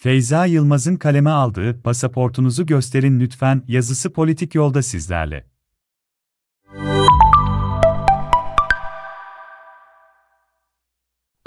Feyza Yılmaz'ın kaleme aldığı Pasaportunuzu Gösterin Lütfen yazısı politik yolda sizlerle.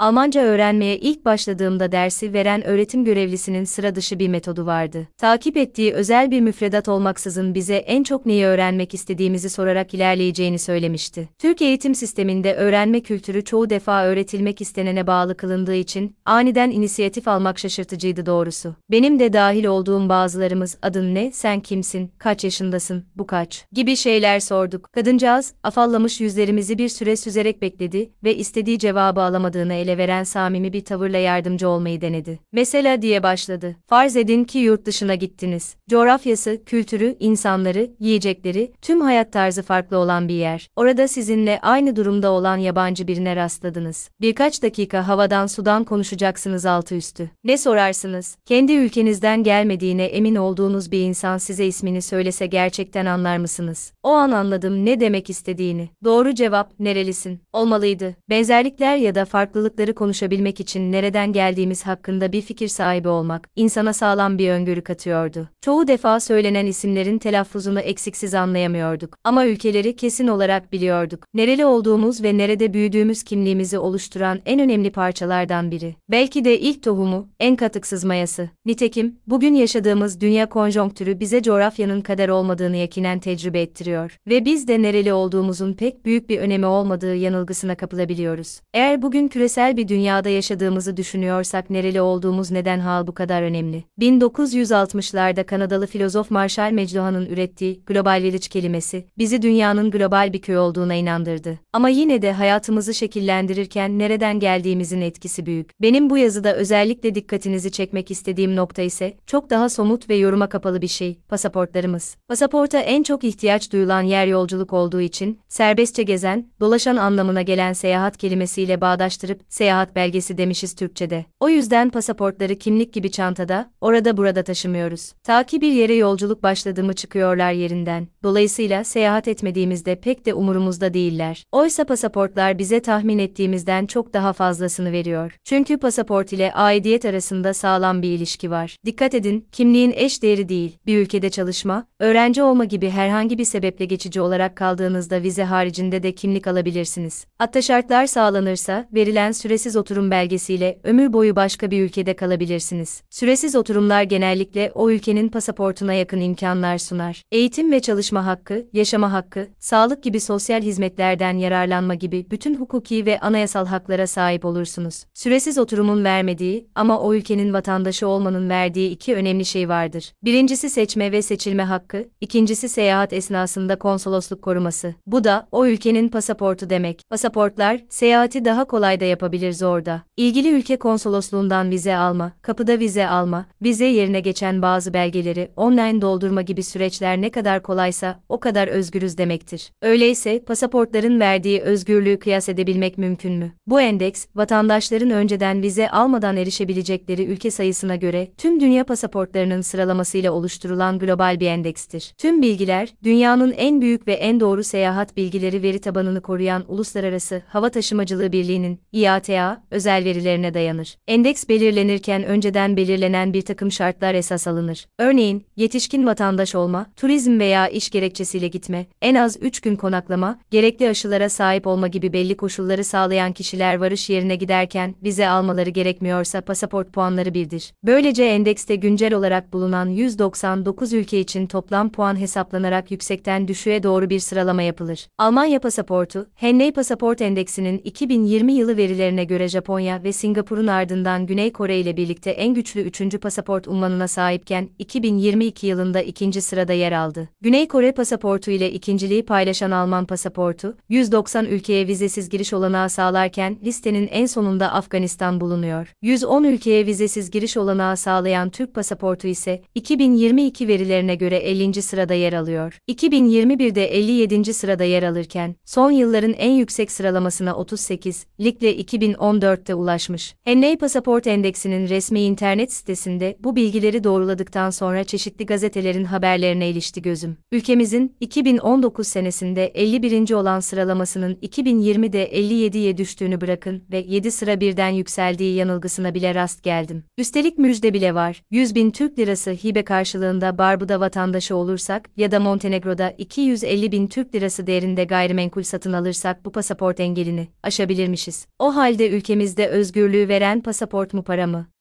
Almanca öğrenmeye ilk başladığımda dersi veren öğretim görevlisinin sıra dışı bir metodu vardı. Takip ettiği özel bir müfredat olmaksızın bize en çok neyi öğrenmek istediğimizi sorarak ilerleyeceğini söylemişti. Türk eğitim sisteminde öğrenme kültürü çoğu defa öğretilmek istenene bağlı kılındığı için aniden inisiyatif almak şaşırtıcıydı doğrusu. Benim de dahil olduğum bazılarımız adın ne, sen kimsin, kaç yaşındasın, bu kaç gibi şeyler sorduk. Kadıncağız afallamış yüzlerimizi bir süre süzerek bekledi ve istediği cevabı alamadığını ele veren samimi bir tavırla yardımcı olmayı denedi. Mesela diye başladı. Farz edin ki yurt dışına gittiniz. Coğrafyası, kültürü, insanları, yiyecekleri, tüm hayat tarzı farklı olan bir yer. Orada sizinle aynı durumda olan yabancı birine rastladınız. Birkaç dakika havadan sudan konuşacaksınız altı üstü. Ne sorarsınız? Kendi ülkenizden gelmediğine emin olduğunuz bir insan size ismini söylese gerçekten anlar mısınız? O an anladım ne demek istediğini. Doğru cevap, nerelisin? Olmalıydı. Benzerlikler ya da farklılıkları farklılıkları konuşabilmek için nereden geldiğimiz hakkında bir fikir sahibi olmak, insana sağlam bir öngörü katıyordu. Çoğu defa söylenen isimlerin telaffuzunu eksiksiz anlayamıyorduk. Ama ülkeleri kesin olarak biliyorduk. Nereli olduğumuz ve nerede büyüdüğümüz kimliğimizi oluşturan en önemli parçalardan biri. Belki de ilk tohumu, en katıksız mayası. Nitekim, bugün yaşadığımız dünya konjonktürü bize coğrafyanın kader olmadığını yakinen tecrübe ettiriyor. Ve biz de nereli olduğumuzun pek büyük bir önemi olmadığı yanılgısına kapılabiliyoruz. Eğer bugün küresel bir dünyada yaşadığımızı düşünüyorsak nereli olduğumuz neden hal bu kadar önemli? 1960'larda Kanadalı filozof Marshall McLuhan'ın ürettiği global village kelimesi bizi dünyanın global bir köy olduğuna inandırdı. Ama yine de hayatımızı şekillendirirken nereden geldiğimizin etkisi büyük. Benim bu yazıda özellikle dikkatinizi çekmek istediğim nokta ise çok daha somut ve yoruma kapalı bir şey, pasaportlarımız. Pasaporta en çok ihtiyaç duyulan yer yolculuk olduğu için serbestçe gezen, dolaşan anlamına gelen seyahat kelimesiyle bağdaştırıp seyahat belgesi demişiz Türkçe'de. O yüzden pasaportları kimlik gibi çantada, orada burada taşımıyoruz. Ta ki bir yere yolculuk başladı mı çıkıyorlar yerinden. Dolayısıyla seyahat etmediğimizde pek de umurumuzda değiller. Oysa pasaportlar bize tahmin ettiğimizden çok daha fazlasını veriyor. Çünkü pasaport ile aidiyet arasında sağlam bir ilişki var. Dikkat edin, kimliğin eş değeri değil, bir ülkede çalışma, öğrenci olma gibi herhangi bir sebeple geçici olarak kaldığınızda vize haricinde de kimlik alabilirsiniz. Hatta şartlar sağlanırsa, verilen süresiz oturum belgesiyle ömür boyu başka bir ülkede kalabilirsiniz. Süresiz oturumlar genellikle o ülkenin pasaportuna yakın imkanlar sunar. Eğitim ve çalışma hakkı, yaşama hakkı, sağlık gibi sosyal hizmetlerden yararlanma gibi bütün hukuki ve anayasal haklara sahip olursunuz. Süresiz oturumun vermediği ama o ülkenin vatandaşı olmanın verdiği iki önemli şey vardır. Birincisi seçme ve seçilme hakkı, ikincisi seyahat esnasında konsolosluk koruması. Bu da o ülkenin pasaportu demek. Pasaportlar seyahati daha kolay da yapabilir yapabiliriz orada. İlgili ülke konsolosluğundan vize alma, kapıda vize alma, vize yerine geçen bazı belgeleri online doldurma gibi süreçler ne kadar kolaysa o kadar özgürüz demektir. Öyleyse pasaportların verdiği özgürlüğü kıyas edebilmek mümkün mü? Bu endeks, vatandaşların önceden vize almadan erişebilecekleri ülke sayısına göre tüm dünya pasaportlarının sıralamasıyla oluşturulan global bir endekstir. Tüm bilgiler, dünyanın en büyük ve en doğru seyahat bilgileri veri tabanını koruyan Uluslararası Hava Taşımacılığı Birliği'nin IATA KTA, özel verilerine dayanır. Endeks belirlenirken önceden belirlenen bir takım şartlar esas alınır. Örneğin, yetişkin vatandaş olma, turizm veya iş gerekçesiyle gitme, en az 3 gün konaklama, gerekli aşılara sahip olma gibi belli koşulları sağlayan kişiler varış yerine giderken vize almaları gerekmiyorsa pasaport puanları birdir. Böylece endekste güncel olarak bulunan 199 ülke için toplam puan hesaplanarak yüksekten düşüğe doğru bir sıralama yapılır. Almanya pasaportu, Henley Pasaport Endeksinin 2020 yılı verilerine verilerine göre Japonya ve Singapur'un ardından Güney Kore ile birlikte en güçlü üçüncü pasaport unvanına sahipken 2022 yılında ikinci sırada yer aldı. Güney Kore pasaportu ile ikinciliği paylaşan Alman pasaportu, 190 ülkeye vizesiz giriş olanağı sağlarken listenin en sonunda Afganistan bulunuyor. 110 ülkeye vizesiz giriş olanağı sağlayan Türk pasaportu ise 2022 verilerine göre 50. sırada yer alıyor. 2021'de 57. sırada yer alırken son yılların en yüksek sıralamasına 38, lig ve 2000 2014'te ulaşmış. Henley Pasaport Endeksinin resmi internet sitesinde bu bilgileri doğruladıktan sonra çeşitli gazetelerin haberlerine ilişti gözüm. Ülkemizin 2019 senesinde 51. olan sıralamasının 2020'de 57'ye düştüğünü bırakın ve 7 sıra birden yükseldiği yanılgısına bile rast geldim. Üstelik müjde bile var. 100 bin Türk lirası hibe karşılığında Barbuda vatandaşı olursak ya da Montenegro'da 250 bin Türk lirası değerinde gayrimenkul satın alırsak bu pasaport engelini aşabilirmişiz. O halde ülkemizde özgürlüğü veren pasaport mu para mı?